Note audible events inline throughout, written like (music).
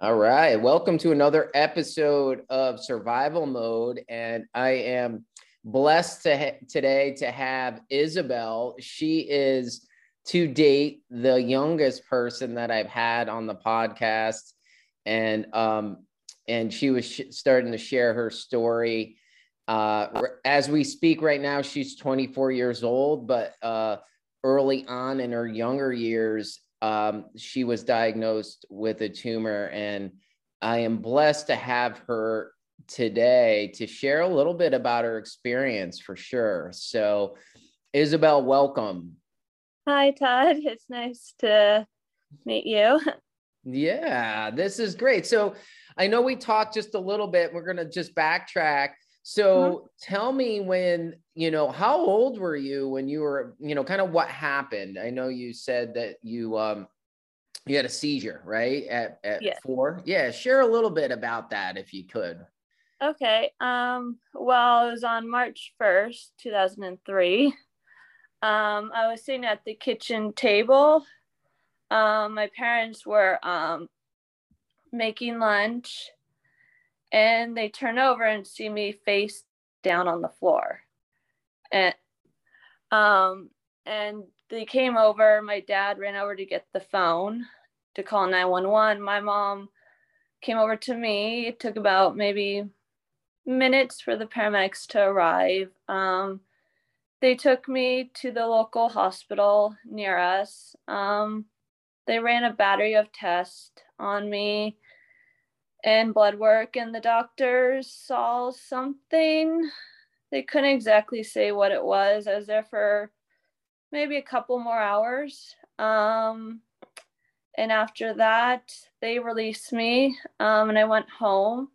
All right. Welcome to another episode of Survival Mode. And I am blessed to ha- today to have Isabel. She is to date the youngest person that I've had on the podcast. And um, and she was sh- starting to share her story. Uh, as we speak right now, she's 24 years old, but uh, early on in her younger years, um, she was diagnosed with a tumor, and I am blessed to have her today to share a little bit about her experience for sure. So, Isabel, welcome. Hi, Todd. (laughs) It's nice to meet you. (laughs) Yeah, this is great. So, I know we talked just a little bit. We're going to just backtrack. So mm-hmm. tell me when, you know, how old were you when you were, you know, kind of what happened? I know you said that you um you had a seizure, right? At at yeah. 4. Yeah, share a little bit about that if you could. Okay. Um well, it was on March 1st, 2003. Um I was sitting at the kitchen table. Um my parents were um making lunch and they turn over and see me face down on the floor and um and they came over. My dad ran over to get the phone to call 911 my mom came over to me. It took about maybe minutes for the paramedics to arrive. Um, they took me to the local hospital near us. Um, they ran a battery of tests on me and blood work, and the doctors saw something. They couldn't exactly say what it was. I was there for maybe a couple more hours. Um, and after that, they released me um, and I went home.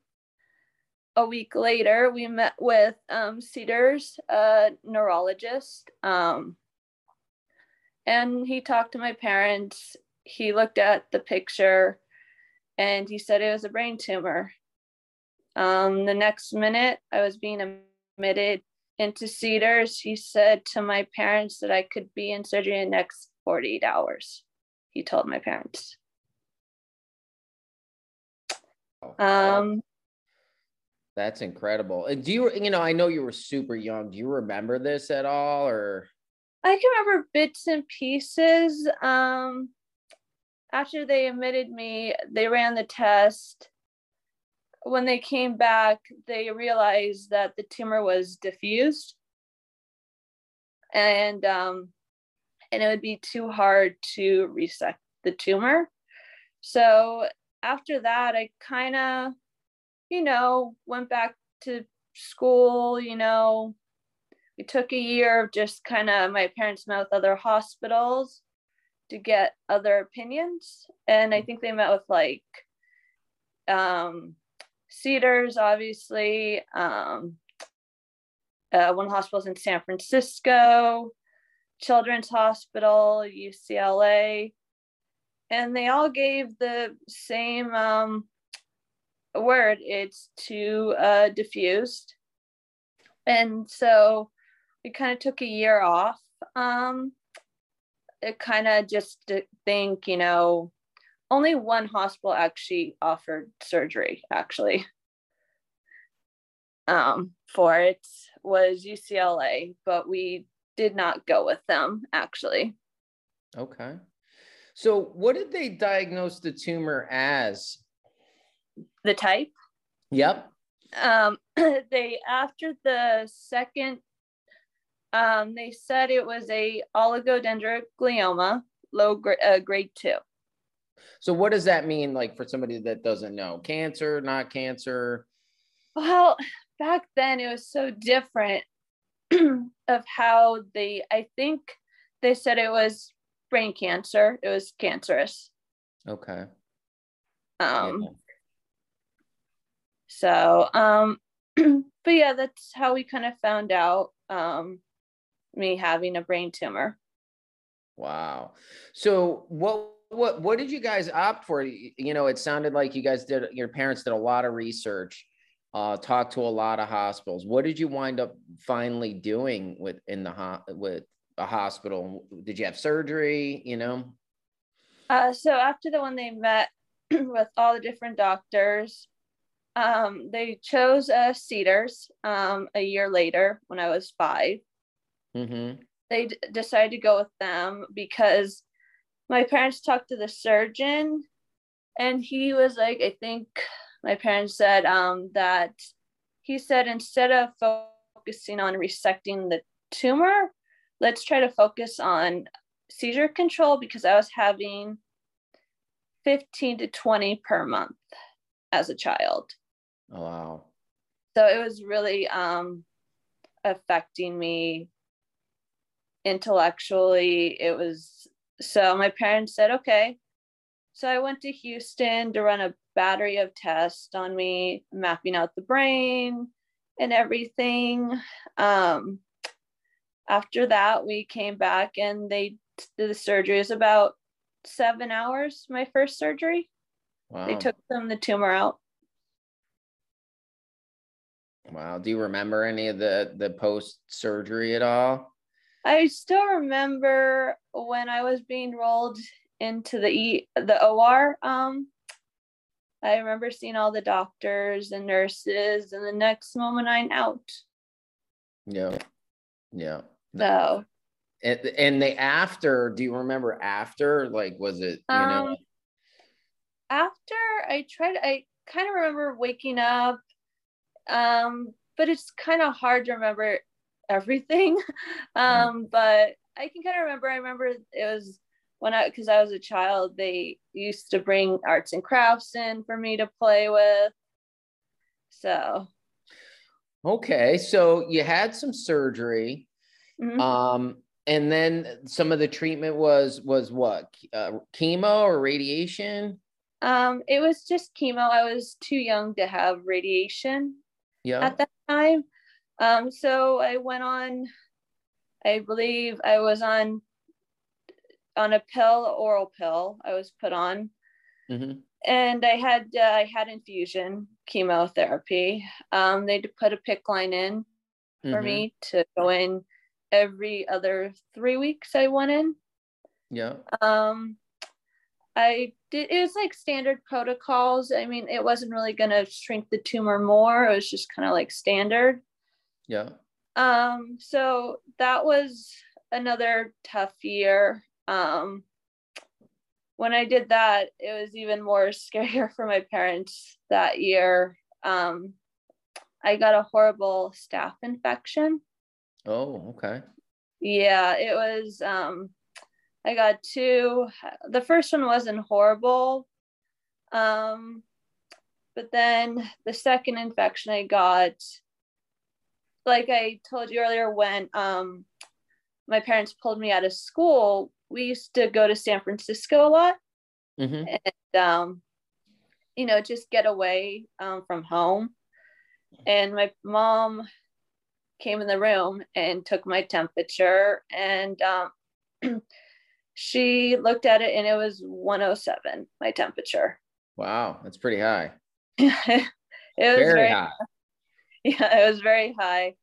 A week later, we met with um, Cedars, a neurologist. Um, and he talked to my parents. He looked at the picture and he said it was a brain tumor. Um, the next minute, I was being admitted into Cedars. He said to my parents that I could be in surgery in the next 48 hours. He told my parents. Um, That's incredible. And Do you, you know, I know you were super young. Do you remember this at all or? I can remember bits and pieces. Um, after they admitted me, they ran the test. When they came back, they realized that the tumor was diffused, and um, and it would be too hard to resect the tumor. So after that, I kind of, you know, went back to school. You know, we took a year of just kind of my parents met with other hospitals to get other opinions. And I think they met with like um, Cedars, obviously, um, uh, one hospitals in San Francisco, Children's Hospital, UCLA, and they all gave the same um, word. It's too uh, diffused. And so we kind of took a year off. Um, it kind of just to think, you know, only one hospital actually offered surgery, actually. Um, for it was UCLA, but we did not go with them actually. Okay. So, what did they diagnose the tumor as? The type? Yep. Um, (clears throat) they, after the second um, they said it was a oligodendroglioma, low gra- uh, grade two. So what does that mean, like for somebody that doesn't know? Cancer, not cancer? Well, back then it was so different (clears throat) of how they. I think they said it was brain cancer. It was cancerous. Okay. Um. Yeah. So, um, (clears throat) but yeah, that's how we kind of found out. Um, me having a brain tumor. Wow. So what what what did you guys opt for? You know, it sounded like you guys did your parents did a lot of research, uh, talked to a lot of hospitals. What did you wind up finally doing with in the ho- with a hospital? Did you have surgery? You know. Uh, so after the one they met (clears throat) with all the different doctors. Um, they chose uh, Cedars um, a year later when I was 5 Mm-hmm. They d- decided to go with them because my parents talked to the surgeon and he was like, I think my parents said um, that he said instead of focusing on resecting the tumor, let's try to focus on seizure control because I was having 15 to 20 per month as a child. Oh, wow. So it was really um, affecting me intellectually. It was so my parents said, okay. So I went to Houston to run a battery of tests on me, mapping out the brain and everything. Um, after that, we came back and they did the surgery. It was about seven hours, my first surgery. Wow. They took them the tumor out. Wow. Do you remember any of the the post surgery at all? I still remember when I was being rolled into the e- the OR. Um, I remember seeing all the doctors and nurses, and the next moment I'm out. Yeah. Yeah. So And, and the after, do you remember after? Like, was it, you know? Um, after I tried, I kind of remember waking up, um, but it's kind of hard to remember everything. (laughs) um, but I can kind of remember. I remember it was when I, because I was a child, they used to bring arts and crafts in for me to play with. So, Okay. So you had some surgery. mhm. Um, and then some of the treatment was was what uh, chemo or radiation? um, it was just chemo. I was too young to have radiation. Yeah. at that time. Um, so I went on, I believe I was on on a pill, oral pill. I was put on, hmm and I had uh, I had infusion chemotherapy. Um, they put a PICC line in for Mhm. me to go in every other three weeks. I went in. Yeah. Um, I did. It was like standard protocols. I mean, it wasn't really gonna shrink the tumor more. It was just kind of like standard. Yeah. Um, so that was another tough year. Um, when I did that, it was even more (laughs) scarier for my parents that year. Um, I got a horrible staph infection. Oh, okay. Yeah, it was. Um, I got two. The first one wasn't horrible. Um, but then the second infection I got, like I told you earlier, when um, my parents pulled me out of school, we used to go to San Francisco a lot hmm and, um, you know, just get away um, from home. And my mom came in the room and took my temperature, and um, (clears throat) she looked at it, and it was 107, my temperature. Wow, that's pretty high. (laughs) it was Very, very, high. (laughs) yeah, it was very high.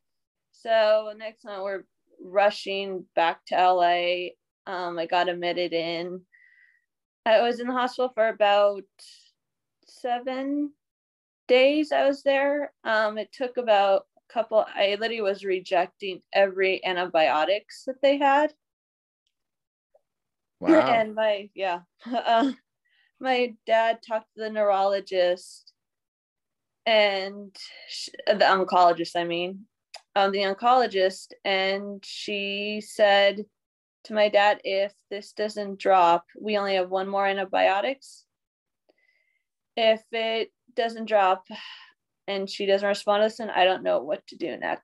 So next time we're rushing back to LA. Um, I got admitted in. I was in the hospital for about seven days. I was there. Um, it took about a couple. I literally was rejecting every antibiotics that they had, Wow. (laughs) and my yeah, (laughs) uh, my dad talked to the neurologist and sh- the oncologist. I mean, um, the oncologist, and she said to my dad, if this doesn't drop, we only have one more antibiotics. If it doesn't drop and she doesn't respond to this, then I don't know what to do next.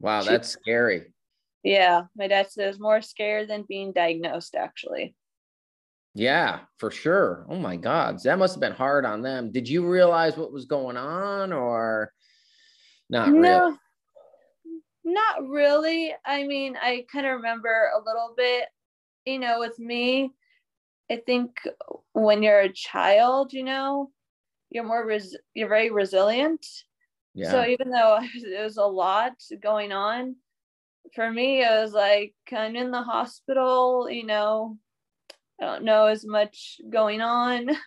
wow, she- that's scary. Yeah, my dad says more scared than being diagnosed, actually. Yeah, for sure. Oh my God. That must have been hard on them. Did you realize what was going on or not really? not really. I mean, I kind of remember a little bit, you know, with me, I think when you're a child, you know, you're more res- you're very resilient. Yeah. So even though (laughs) it was a lot going on, for me, it was like I'm in the hospital, you know, I don't know as much going on. (laughs)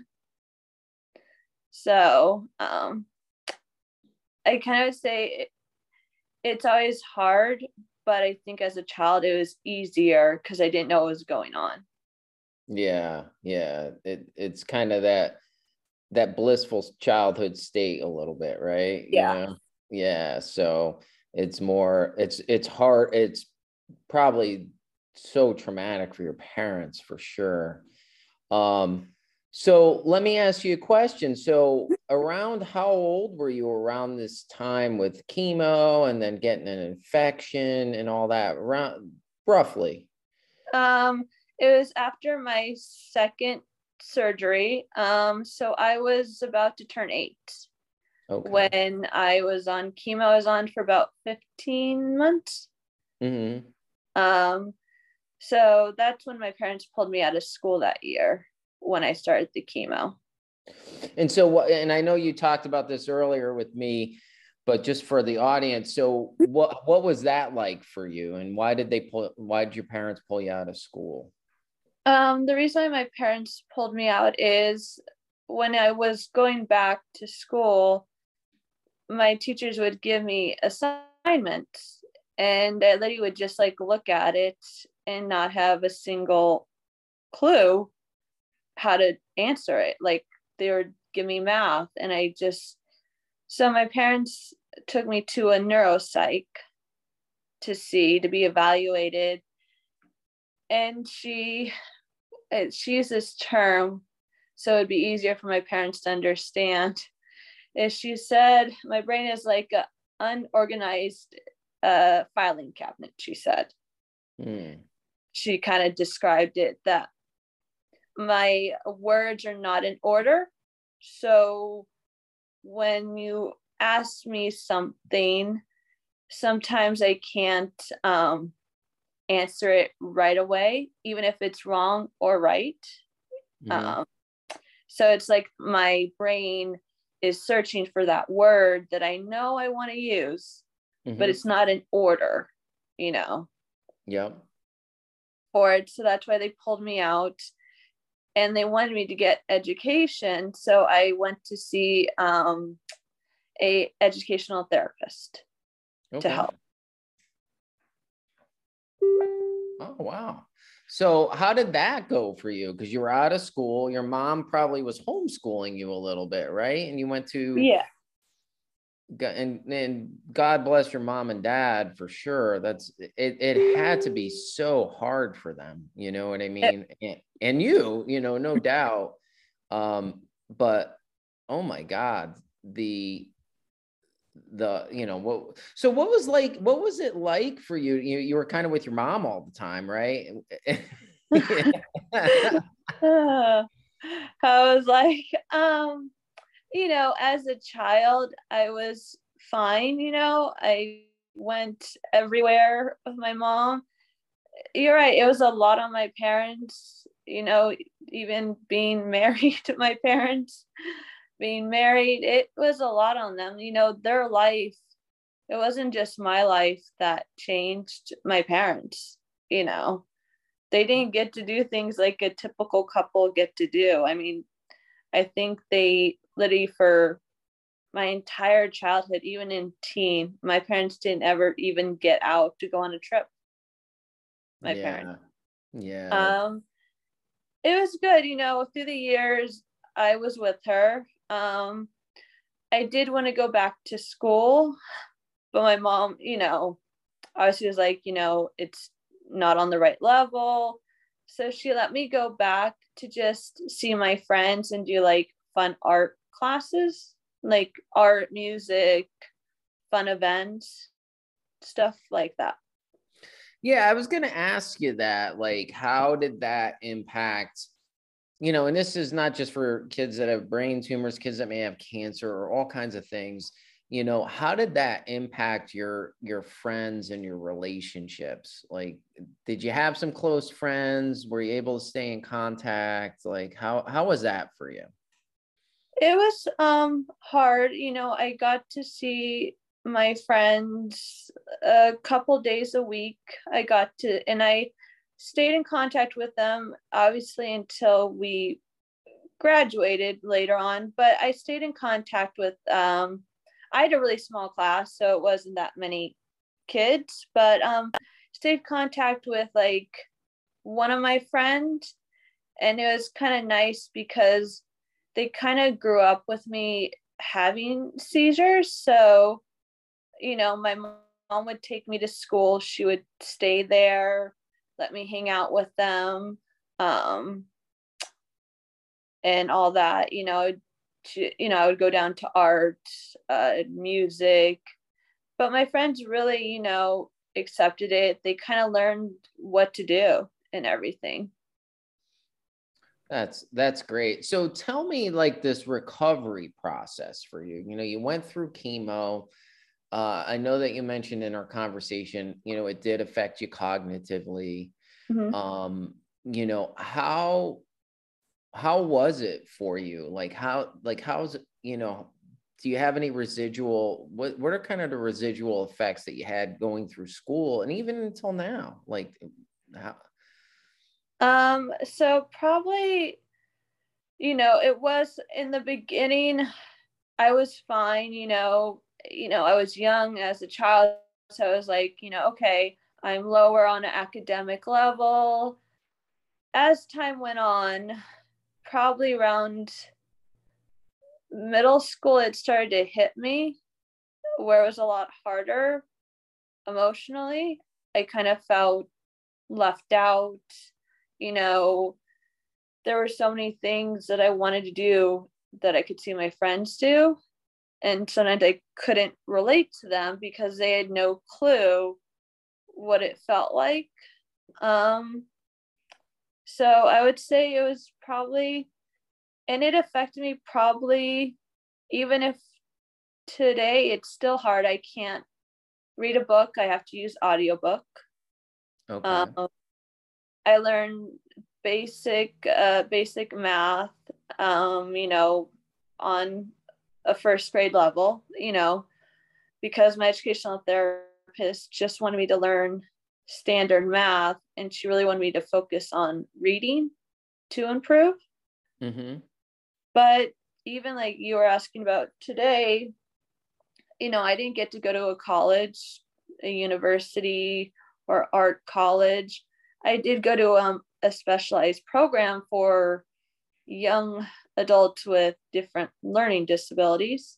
So um, I kind of say it, it's always hard, but I think as a child it was easier because I didn't know what was going on. Yeah, yeah. It it's kind of that that blissful childhood state a little bit, right? Yeah. You know? Yeah. So it's more it's it's hard it's probably so traumatic for your parents for sure. Um so let me ask you a question. So around how old were you around this time with chemo and then getting an infection and all that around roughly? Um it was after my second surgery. Um so I was about to turn 8 okay. when I was on chemo. I was on for about 15 months. Mm-hmm. Um so that's when my parents pulled me out of school that year when I started the chemo. And so what and I know you talked about this earlier with me, but just for the audience, so what what was that like for you and why did they pull why did your parents pull you out of school? Um the reason why my parents pulled me out is when I was going back to school, my teachers would give me assignments and lady would just like look at it and not have a single clue how to answer it. Like they would give me math, and I just so my parents took me to a neuropsych to see to be evaluated, and she she used this term so it'd be easier for my parents to understand. Is she said my brain is like an unorganized uh, filing cabinet. She said. Mm. She kind of described it that my words are not in order. So when you ask me something, sometimes I can't um, answer it right away, even if it's wrong or right. Mm-hmm. Um, so it's like my brain is searching for that word that I know I want to use, mm-hmm. but it's not in order, you know? Yep. It. So that's why they pulled me out and they wanted me to get education. So i went to see um, a educational therapist okay. to help. Oh wow. So how did that go for you? Because you were out of school. Your mom probably was homeschooling you a little bit right? And you went to yeah and and God bless your mom and dad for sure. That's it. It had to be so hard for them. You know what I mean? And, and you, you know, no doubt. Um, but oh my God, the the you know what so what was like what was it like for you you you were kind of with your mom all the time right (laughs) (laughs) i was like um you know, as a child, I was fine. You know, I went everywhere with my mom. You're right. It was a lot on my parents, you know, even being (laughs) married to my parents, being married, it was a lot on them. You know, their life, it wasn't just my life that changed my parents, you know. They didn't get to do things like a typical couple get to do. I mean, I think they literally for my entire childhood, even in teen, my parents didn't ever even get out to go on a trip. My yeah. parents. Yeah. Um, it was good, you know, through the years I was with her. Um, I did want to go back to school, but my mom, you know, obviously was like, you know, it's not on the right level. So she let me go back to just see my friends and do like fun art classes, like art, music, fun events, stuff like that. Yeah, I was going to ask you that. Like, how did that impact? You know, and this is not just for kids that have brain tumors, kids that may have cancer, or all kinds of things. You know, how did that impact your your friends and your relationships? Like, did you have some close friends? Were you able to stay in contact? Like, how how was that for you? It was um hard you know i got to see my friends a couple days a week. I got to and i stayed in contact with them obviously until we graduated later on, but I stayed in contact with um I had a really small class, so it wasn't that many kids, but um stayed in contact with like one of my friends and it was kind of nice because they kind of grew up with me having seizures. So, you know, my mom would take me to school. She would stay there, let me hang out with them, um, and all that. You know, to, you know, I would go down to art, uh, music, but my friends really, you know, accepted it. They kind of learned what to do and everything. That's that's great. So tell me like this recovery process for you. You know, you went through chemo. Uh, I know that you mentioned in our conversation, you know, it did affect you cognitively. Mm-hmm. Um, you know, how how was it for you? Like how like how's it, you know, do you have any residual what what are kind of the residual effects that you had going through school and even until now? Like how um, so probably, you know, it was in the beginning, I was fine, you know, you know, I was young as a child. So I was like, you know, okay, I'm lower on an academic level. As time went on, probably around middle school, it started to hit me where it was a lot harder emotionally. I kind of felt left out you know, there were so many things that I wanted to do that I could see my friends do. And sometimes I couldn't relate to them because they had no clue what it felt like. Um, so I would say it was probably, and it affected me probably, even if today it's still hard. I can't read a book, I have to use audiobook. Okay. Um, I learned basic uh, basic math, um, you know, on a first grade level, you know, because my educational therapist just wanted me to learn standard math and she really wanted me to focus on reading to improve. Mm-hmm. But even like you were asking about today, you know, I didn't get to go to a college, a university, or art college. I did go to um, a specialized program for young adults with different learning disabilities,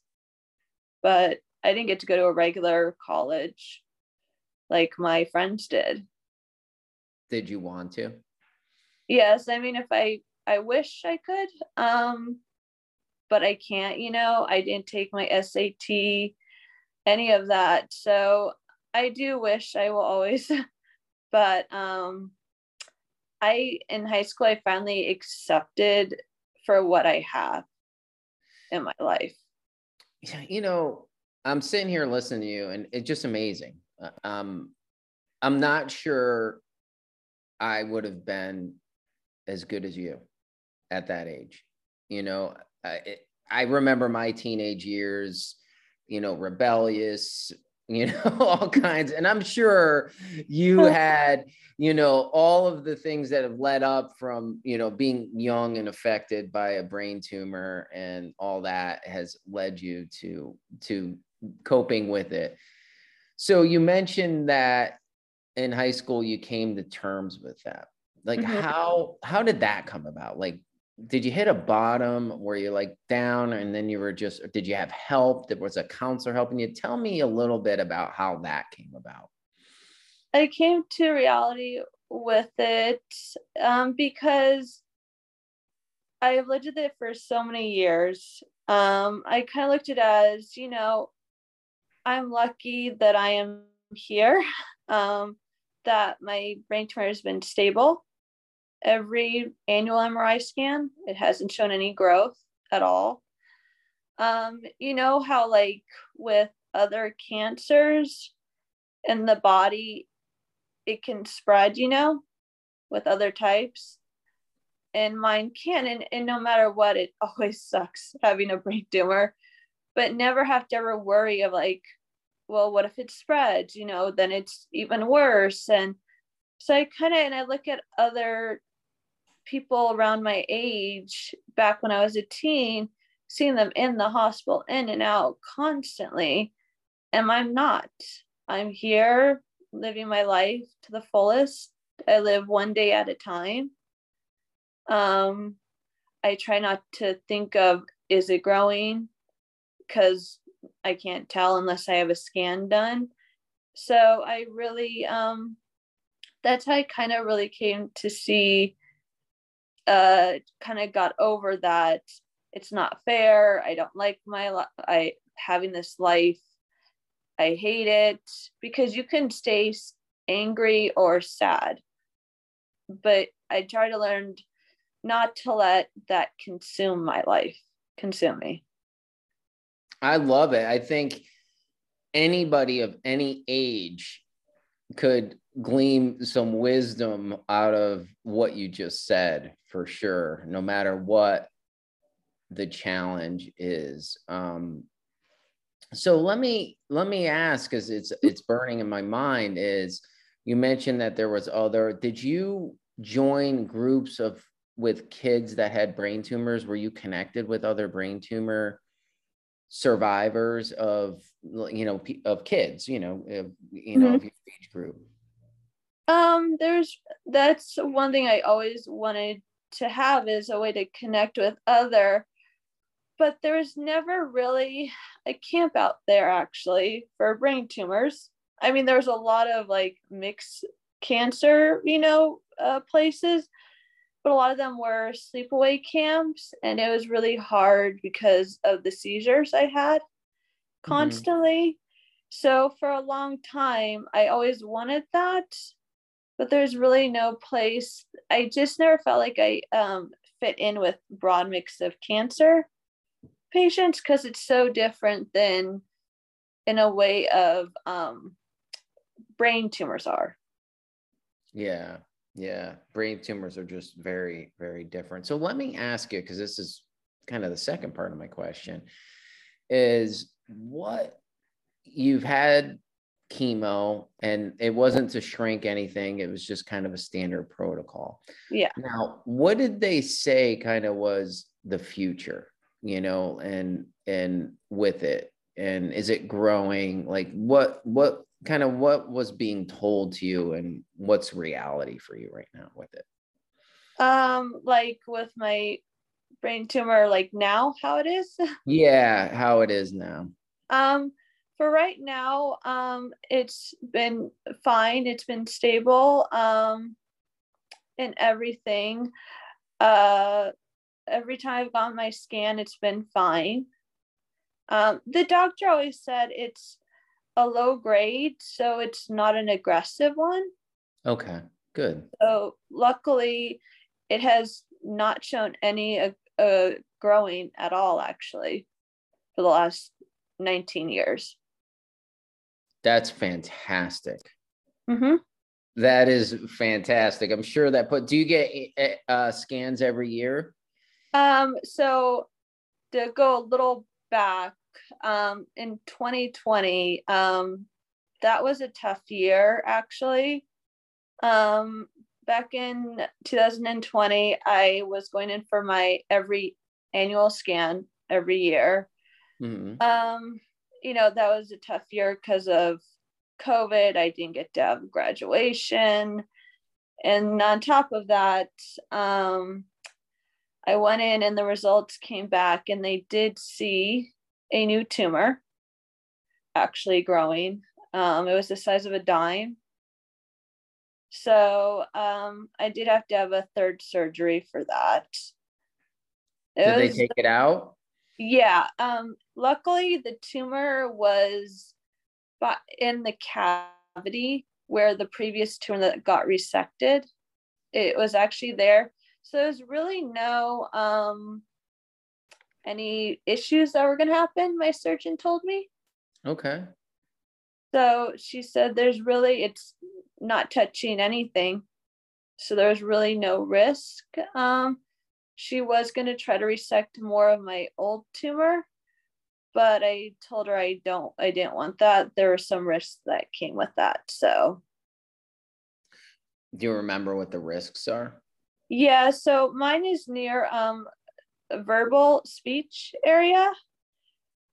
but I didn't get to go to a regular college like my friends did. Did you want to? Yes, I mean if I I wish I could um but I can't, you know. I didn't take my SAT any of that. So I do wish I will always (laughs) but um i in high school i finally accepted for what i have in my life. Yeah you know i'm sitting here listening to you and it's just amazing. Uh, um i'm not sure i would have been as good as you at that age. You know I, I remember my teenage years you know rebellious you know (laughs) all kinds. And i'm sure you had you know all of the things that have led up from you know being young and affected by a brain tumor and all that has led you to to coping with it. So you mentioned that in high school you came to terms with that. Like mm-hmm. how how did that come about? Like did you hit a bottom? Where you're like down? And then you were just did you have help? There was a counselor helping you? Tell me a little bit about how that came about. I came to reality with it um, because i've lived with it for so many years. Um, i kind of looked at it as you know i'm lucky that i am here (laughs) um, that my brain tumor has been stable every annual MRI scan. It hasn't shown any growth at all. Um, you know how, like, with other cancers in the body, it can spread, you know, with other types. And mine can, and, and no matter what, it (laughs) always sucks having a brain tumor, but never have to ever worry of like, well, what if it spreads? You know, then it's even worse. And so I kind of, and I look at other people around my age back when I was a teen, seeing them in the hospital, in and out constantly. And I'm not. I'm here living my life to the fullest. I live one day at a time. Um, I try not to think of is it growing because I can't tell unless I have a scan done. So I really um that's how I kind of really came to see uh kind of got over that it's not fair. I don't like my I having this life. I hate it because you can stay angry or sad. But I try to learn not to let that consume my life, consume me. I love it. I think anybody of any age could glean some wisdom out of what you just said for sure, no matter what the challenge is. Um, so let me let me ask because it's it's burning in my mind is you mentioned that there was other did you join groups of with kids that had brain tumors were you connected with other brain tumor survivors of you know of kids you know you know mm-hmm. of your age group um there's that's one thing i always wanted to have is a way to connect with other but there was never really a camp out there actually for brain tumors i mean there was a lot of like mixed cancer you know uh, places but a lot of them were sleepaway camps and it was really hard because of the seizures i had mm-hmm. constantly mm-hmm. so for a long time i always wanted that but there's really no place i just never felt like i um, fit in with broad mix of cancer patients because it's so different than in a way of um, brain tumors are yeah yeah, brain tumors are just very, very different. So let me ask you, because this is kind of the second part of my question, is what you've had chemo and it wasn't to shrink anything, it was just kind of a standard protocol. Yeah. Now, what did they say kind of was the future, you know, and and with it? And is it growing? Like what what kind of what was being told to you and what's reality for you right now with it um like with my brain tumor like now how it is (laughs) yeah how it is now um for right now um it's been fine it's been stable um and everything uh every time i've gotten my scan it's been fine um the doctor always said it's a low grade, so it's not an aggressive one. Okay, good. So luckily, it has not shown any uh, uh, growing at all, actually, for the last 19 years. That's fantastic. Mm-hmm. That is fantastic. I'm sure that put. Do you get eh, uh, scans every year? Um. So to go a little back, um, in 2020, um, that was a tough year actually. Um, back in 2020, I was going in for my every annual scan every year. Mm-hmm. Um, you know, that was a tough year because of COVID. I didn't get to have graduation. And on top of that, um, I went in and the results came back and they did see a new tumor actually growing. Um, it was the size of a dime. So um, I did have to have a third surgery for that. It did was, they take it out? Yeah. Um, luckily, the tumor was in the cavity where the previous tumor that got resected. It was actually there. So there's really no um, any issues that were going to happen, my surgeon told me. Okay. So she said there's really, it's not touching anything. So there's really no risk. Um, she was going to try to resect more of my old tumor, but I told her I don't, I didn't want that. There were some risks that came with that. So. Do you remember what the risks are? Yeah, so mine is near um verbal speech area.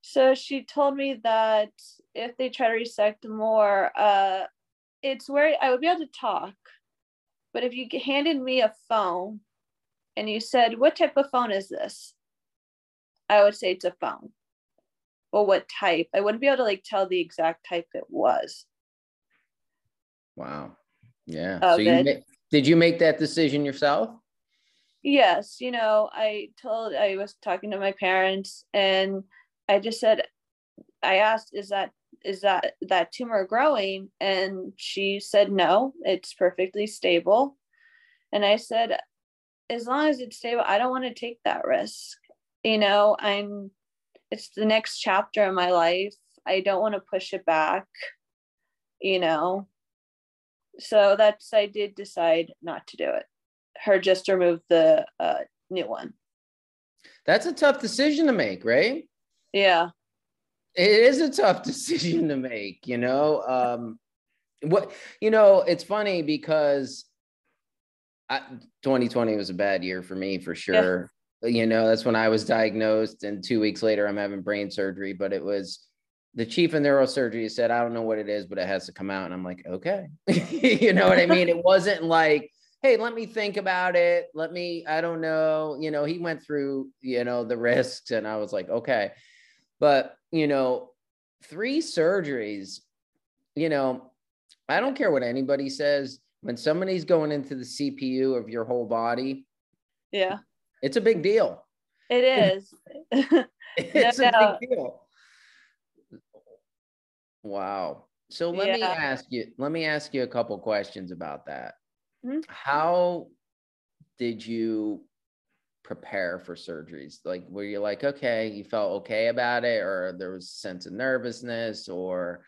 So she told me that if they try to resect more, uh, it's where I would be able to talk. But if you handed me a phone and you said, What type of phone is this? I would say it's a phone. Well, what type? I wouldn't be able to like tell the exact type it was. Wow. Yeah. so you ma- did you make that decision yourself? Yes. You know, I told I was talking to my parents and I just said, I asked, is that is that that tumor growing? And she said, no, it's perfectly stable. And I said, as long as it's stable, I don't want to take that risk. You know, I'm it's the next chapter of my life. I don't want to push it back, you know. So that's I did decide not to do it. Her just remove the uh, new one. That's a tough decision to make, right? Yeah. It is a tough (laughs) decision to make, you know. Um what you know, it's funny because I, 2020 was a bad year for me for sure. Yeah. You know, that's when I was diagnosed, and two weeks later, I'm having brain surgery. But it was the chief of neurosurgery said, I don't know what it is, but it has to come out. And I'm like, okay. (laughs) you know what I (laughs) mean? It wasn't like, hey, let me think about it. Let me, I don't know. You know, he went through, you know, the risks, and I was like, okay. But, you know, three surgeries, you know, I don't care what anybody says. When somebody's going into the CPU of your whole body, yeah, it's a big deal. It (laughs) is. it's (laughs) no, a no. big deal. Wow. So let yeah. me ask you, let me ask you a couple questions about that. Mm-hmm. How did you prepare for surgeries? Like, were you like, okay, you felt okay about it, or there was a sense of nervousness, or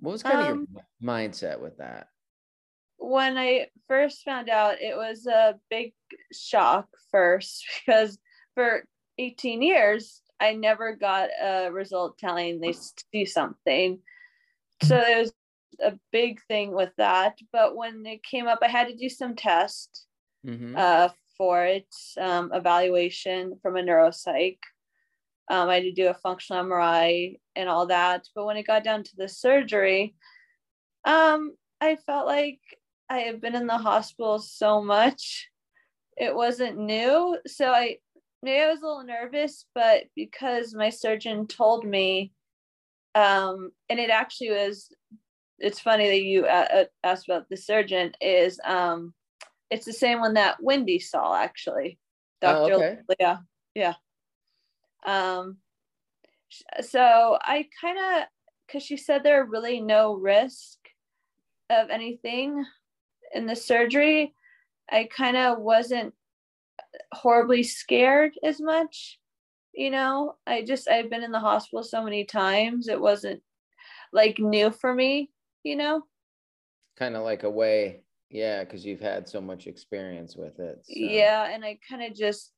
what was kind um, of your mindset with that? When I first found out, it was a big shock first (laughs) because for 18 years, I never got a result telling they see something. So it was a big thing with that. But when it came up, I had to do some tests mm-hmm. uh, for it, um, evaluation from a neuropsych. Um, I had to do a functional MRI and all that. But when it got down to the surgery, um, I felt like I had been in the hospital so much. It wasn't new. So I maybe I was a little nervous, but because my surgeon told me, um, and it actually was, it's funny that you uh, uh asked about the surgeon, is um, it's the same one that Wendy saw actually. Dr. Oh, okay. Yeah. Yeah. Um, so I kind of, because she said there are really no risk of anything in the surgery, I kind of wasn't horribly scared as much. You know, I just, I've been in the hospital so many times. It wasn't like new for me, you know? Kind of like a way yeah, because you've had so much experience with it. So. Yeah, and I kind of just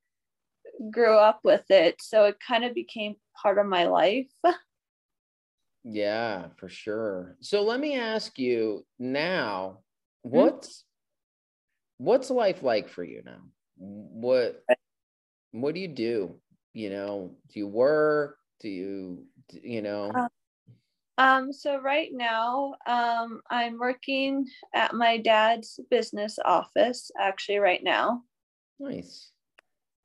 grew up with it. So it kind of became part of my life. (laughs) yeah, for sure. So let me ask you now. What's mm-hmm. what's life like for you now? What what do you do? You know, do you work? Do you you know? Uh, um, so right now, um, I'm working at my dad's business office, actually, right now. Nice.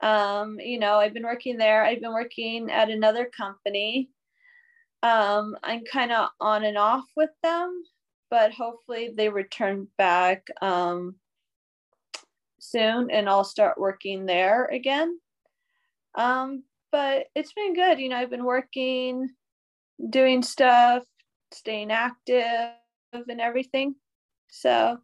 Um, you know, I've been working there. I've been working at another company. Um, I'm kind of on and off with them, but hopefully they return back um, soon and I'll start working there again. Um, but it's been good. You know, I've been working doing stuff, staying active and everything. So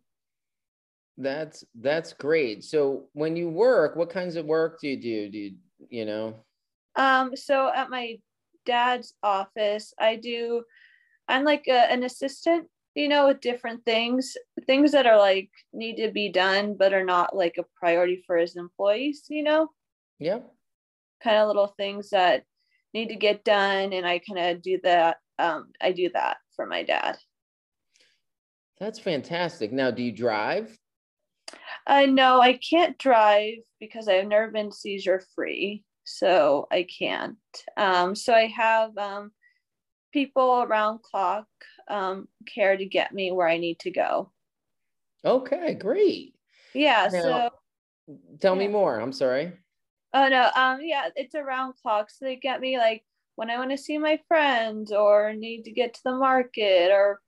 that's that's great. So when you work, what kinds of work do you do? Do you you know? Um so at my dad's office, I do I'm like a, an assistant, you know, with different things, things that are like need to be done but are not like a priority for his employees, you know? Yeah. Kind of little things that need to get done and I kind of do that um I do that for my dad. That's fantastic. Now, do you drive? I know I can't drive because I've never been seizure free, so I can't. Um, so I have um, people around clock um, care to get me where I need to go. Okay, great. Yeah. Now, so tell yeah. me more. I'm sorry. Oh no. Um. Yeah. It's around clock, so they get me like when I want to see my friends or need to get to the market or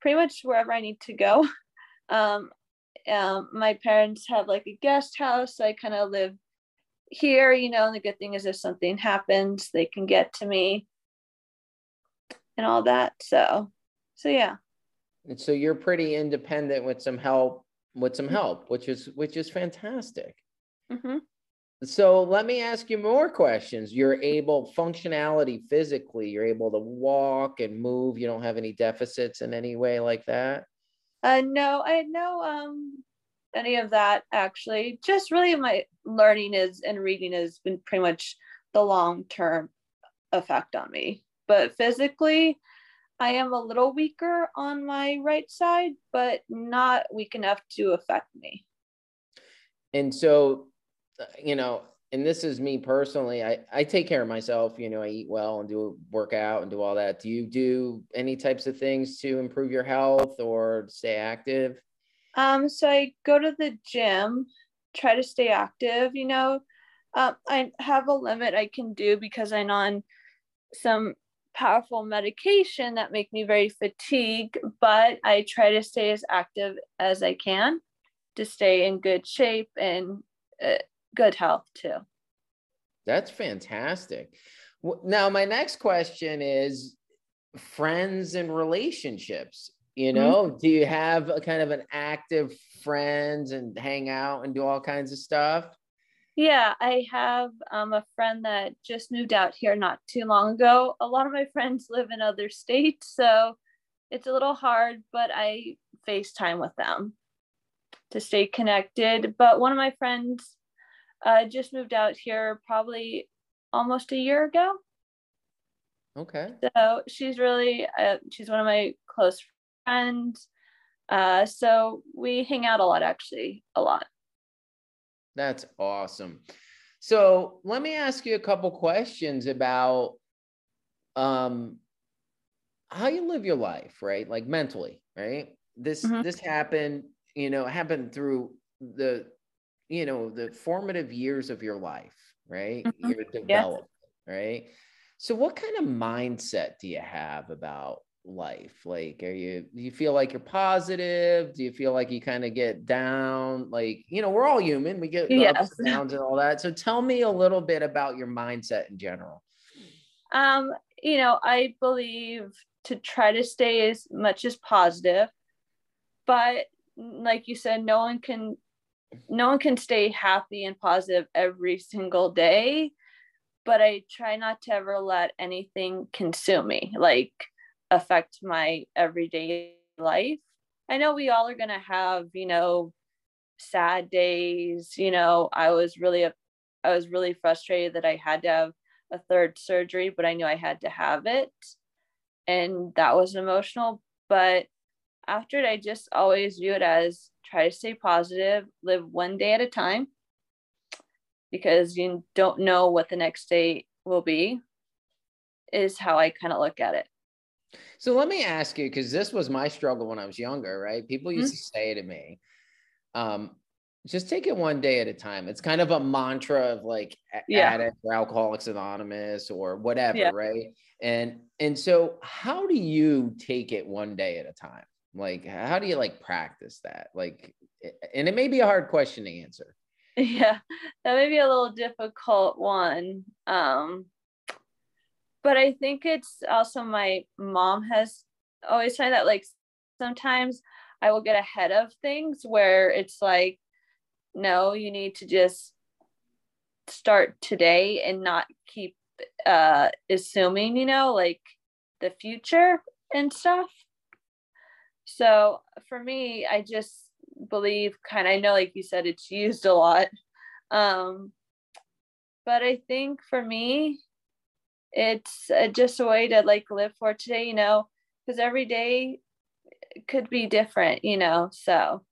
pretty much wherever I need to go. (laughs) Um, um, my parents have like a guest house, so I kind of live here, you know. And the good thing is, if something happens, they can get to me and all that. So, so yeah. And so you're pretty independent with some help, with some help, which is which is fantastic. Mm-hmm. So let me ask you more questions. You're able functionality physically, you're able to walk and move. You don't have any deficits in any way like that. Uh, no, I had no um any of that actually. Just really my learning is and reading has been pretty much the long term effect on me. But physically, I am a little weaker on my right side, but not weak enough to affect me. And so, uh, you know, and this is me personally, I, I take care of myself, you know, I eat well and do work out and do all that. Do you do any types of things to improve your health or stay active? Um, so I go to the gym, try to stay active, you know. Um, I have a limit I can do because I'm on some powerful medication that make me very fatigued, but I try to stay as active as I can to stay in good shape and uh, good health too. That's fantastic. Now, my next question is friends and relationships. You mm-hmm. know, mm-hmm. do you have a kind of an active friends and hang out and do all kinds of stuff? Yeah, I have um, a friend that just moved out here not too long ago. A lot of my (laughs) friends live in other states, so it's a little hard, but I FaceTime with them to stay connected. But one of my friends uh, just moved out here probably almost a year ago. Okay. So she's really, uh, she's one of my close friends. Uh, so we hang out a lot, actually, a lot. That's awesome. So let me ask you a couple questions about um how you live your life, right? Like mentally, right? This mm-hmm. this happened, you know, happened through the you know, the formative years of your life, right? Mm-hmm. Your development, yeah. right? So what kind of mindset do you have about life? Like, are you, do you feel like you're positive? Do you feel like you kind of get down? Like, you know, we're all human, we get yes. ups and downs and all that. So tell me a little bit about your mindset in general. Um, you know, I believe to try to stay as much as positive, but like you said, no one can no one can stay happy and positive every single day but i try not to ever let anything consume me like affect my everyday life. I know we all are going to have, you know, sad days, you know, I was really I was really frustrated that I had to have a third surgery, but I knew I had to have it. And that was emotional, but after it I just always view it as try to stay positive, live one day at a time because you don't know what the next day will be is how I kind of look at it. So let me ask you, because this was my struggle when I was younger, right? People used mm-hmm. to say to me, um, just take it one day at a time. It's kind of a mantra of like yeah. addict or alcoholics anonymous or whatever, yeah. right? And and so how do you take it one day at a time? Like how do you like practice that? Like and it may be a hard question to answer. (laughs) Yeah, that may be a little difficult one. Um but I think it's also my mom has always said that like sometimes I will get ahead of things where it's like, no, you need to just start today and not keep uh assuming, you know, like the future and stuff. So for me, I just believe kind of I know like you said it's used a lot. Um but I think for me it's uh, just a way to like live for today you know because every day could be different you know so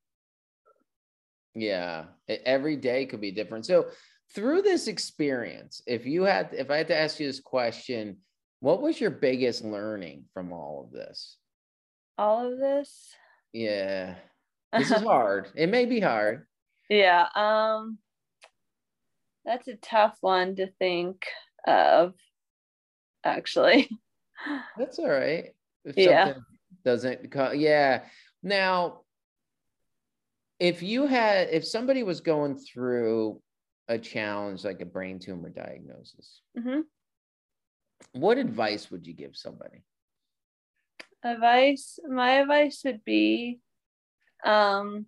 Yeah, every day could be different. So through this experience, if you had, if I had to ask you this question, what was your biggest learning from all of this? All of this? Yeah. (laughs) This is hard. It may be hard. Yeah. Um that's a tough one to think of actually. (laughs) That's all right. If yeah. doesn't yeah. Now if you had if somebody was going through a challenge like a brain tumor diagnosis, mm-hmm. what advice would you give somebody? Advice, my advice would be um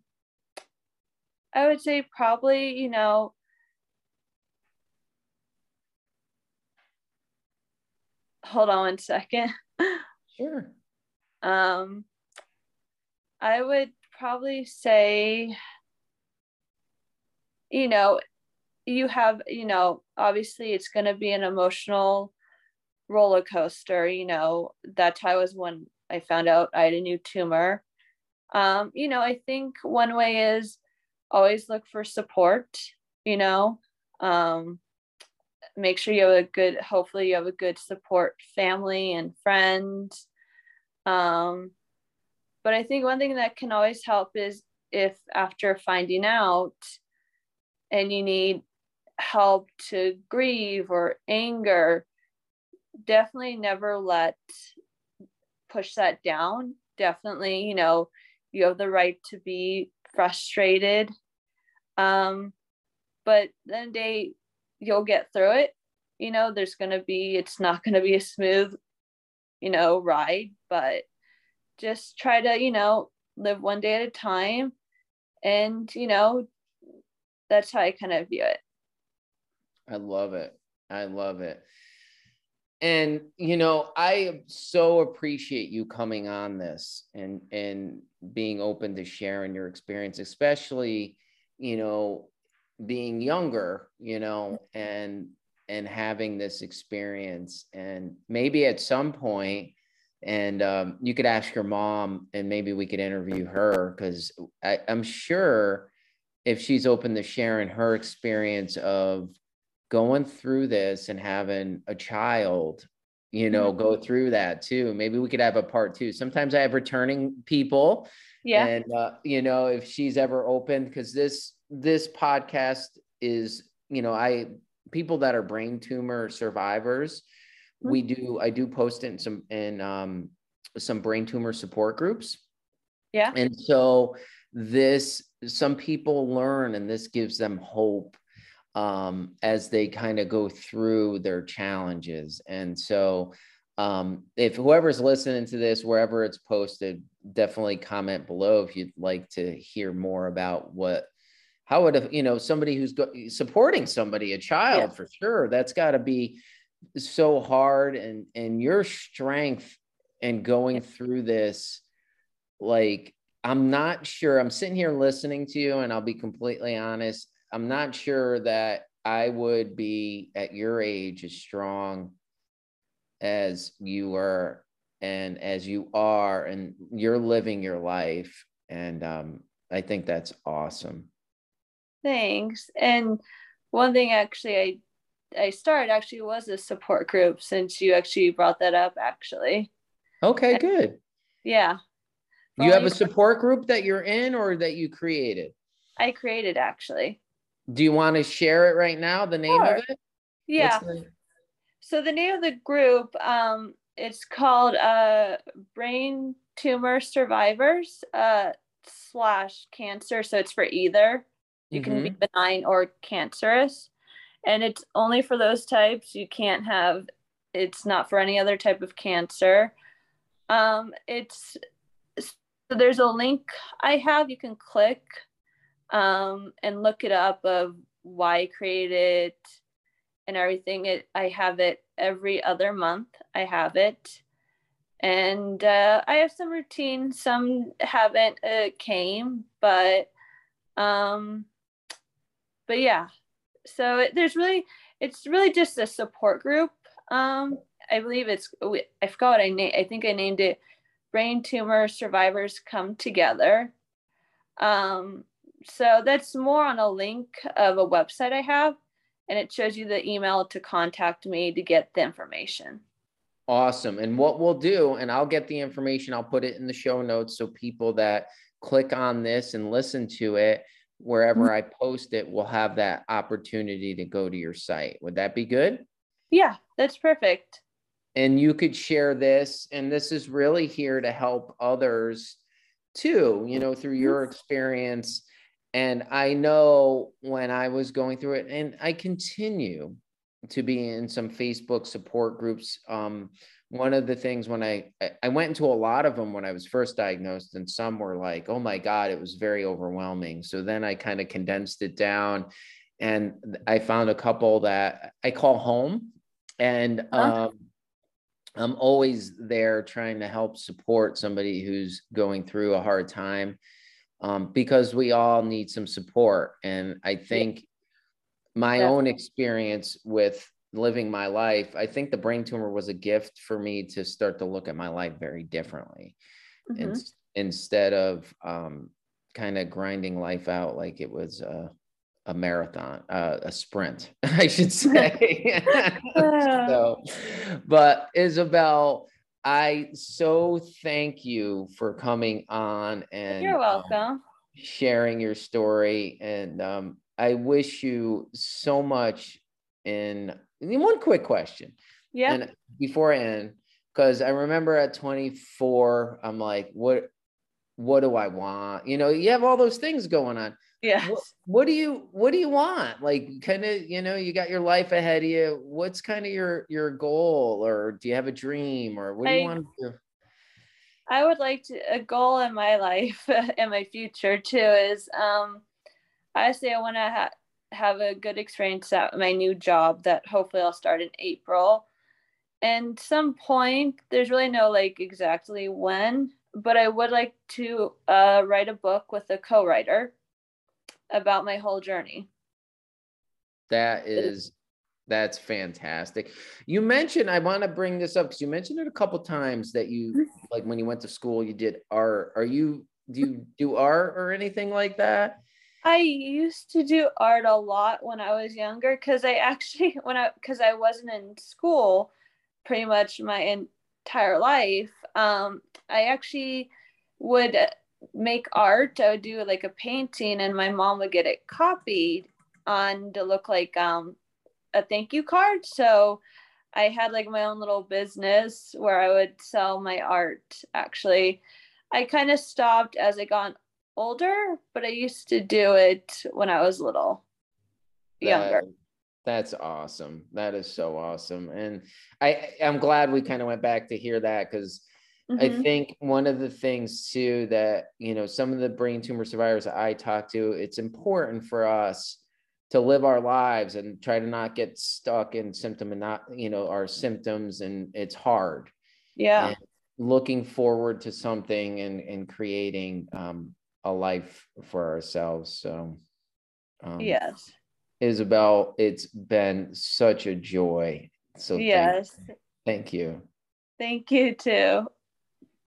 I would say probably, you know, hold on one second. Sure. Um I would probably say you know, you have, you know, obviously it's going to be an emotional roller coaster, you know. That time was when I found out I had a new tumor. Um, you know, I think one way is always look for support, you know. Um, make sure you have a good, hopefully, you have a good support family and friends. Um, but I think one thing that can always help is if after finding out and you need help to grieve or anger, definitely never let push that down. Definitely, you know, you have the right to be frustrated. Um, but then they you'll get through it. You know, there's gonna be it's not gonna be a smooth, you know, ride, but just try to, you know, live one day at a time. And, you know, that's how I kind of view it. I love it. I love it. And you know, I so appreciate you coming on this and and being open to sharing your experience, especially, you know, being younger, you know, and and having this experience. And maybe at some point and um, you could ask your mom and maybe we could interview her because i'm sure if she's open to sharing her experience of going through this and having a child you know mm-hmm. go through that too. Maybe we could have a part two. Sometimes i have returning people yeah. and uh, you know if she's ever open because this this podcast is you know i people that are brain tumor survivors we do i do post in some in um, some brain tumor support groups. Yeah. And so this some people learn and this gives them hope um, as they kind of go through their challenges. And so um, if whoever's listening to this wherever it's posted definitely comment below if you'd like to hear more about what how would a, you know somebody who's go, supporting somebody a child yeah. for sure that's got to be so hard and and your strength and going through this like i'm not sure i'm sitting here listening to you and i'll be completely honest i'm not sure that i would be at your age as strong as you were and as you are and you're living your life and um, i think that's awesome thanks and one thing actually i I started actually was a support group since you actually brought that up actually. Okay, good. Yeah. You have a support group that you're in or that you created? I created actually. Do you want to share it right now? The name sure. of it? Yeah. The... So the name of the group, um, it's called uh, Brain Tumor Survivors uh, slash Cancer. So it's for either. You mm-hmm. can be mm-hmm. benign or cancerous. And it's only for those types. You can't have it's not for any other type of cancer. Um it's so there's a link i have. You can click um and look it up of why i created it and everything. It i have it every other month. I have it. And uh, i have some routines some haven't uh, came but um but yeah so it, there's really it's really just a support group um i believe it's i forgot i named i think i named it brain tumor survivors come together um so that's more on a link of a website I have, and it shows you the email to contact me to get the information. Awesome. And what we'll do, and I'll get the information, I'll put it in the show notes so people that click on this and listen to it wherever mm-hmm. I post it will have that opportunity to go to your site. Would that be good? Yeah, that's perfect. And you could share this, and this is really here to help others too, you know, through your experience. And I know when I was going through it, and I continue to be in some Facebook support groups. Um, one of the things when I I went into a lot of them when I was first diagnosed, and some were like, "Oh my God, it was very overwhelming." So then I kind of condensed it down, and I found a couple that I call home, and um, I'm always there trying to help support somebody who's going through a hard time, um, because we all need some support, and I think my own experience with living my life, I think the brain tumor was a gift for me to start to look at my life very differently. Mm-hmm. And instead of um, kind of grinding life out like it was a, a marathon, uh, a sprint, (laughs) I should say. (laughs) (laughs) so, but Isabel, I so thank you for coming on and you're um, welcome. Um, sharing your story. And um, I wish you so much in one quick question. Yeah. And before I end, because I remember at 24, I'm like, what what do I want? You know, you have all those things going on. Yeah. What, what, do you what do you want? Like kind of, you know, you got your life ahead of you. What's kind of your your goal or do you have a dream or what do I, you want to do? I would like to a goal in my life (laughs) and my future too is um I say I want to ha- have a good experience at my new job that hopefully I'll start in April. And some point, there's really no like exactly when, but I would like to uh, write a book with a co-writer about my whole journey. That is that's fantastic. You mentioned I want to bring this up because you mentioned it a couple times that you mm-hmm. like when you went to school you did art. Are you do you do art or anything like that? I used to do art a lot when I was younger because I actually (laughs) when I because I wasn't in school pretty much my entire life. Um, I actually would make art. I would do like a painting, and my mom would get it copied on to look like um, a thank you card. So I had like my own little business where I would sell my art. Actually, I kind of stopped as I got older, but I used to do it when I was little, that, younger. That's awesome. That is so awesome. And I I'm glad we kind of went back to hear that because mm-hmm. I think one of the things too that you know some of the brain tumor survivors I talk to, it's important for us to live our lives and try to not get stuck in symptom and not you know our symptoms and it's hard yeah and looking forward to something and and creating um, a life for ourselves. So, um, yes, Isabel, it's been such a joy. So, yes, thank you. Thank you too.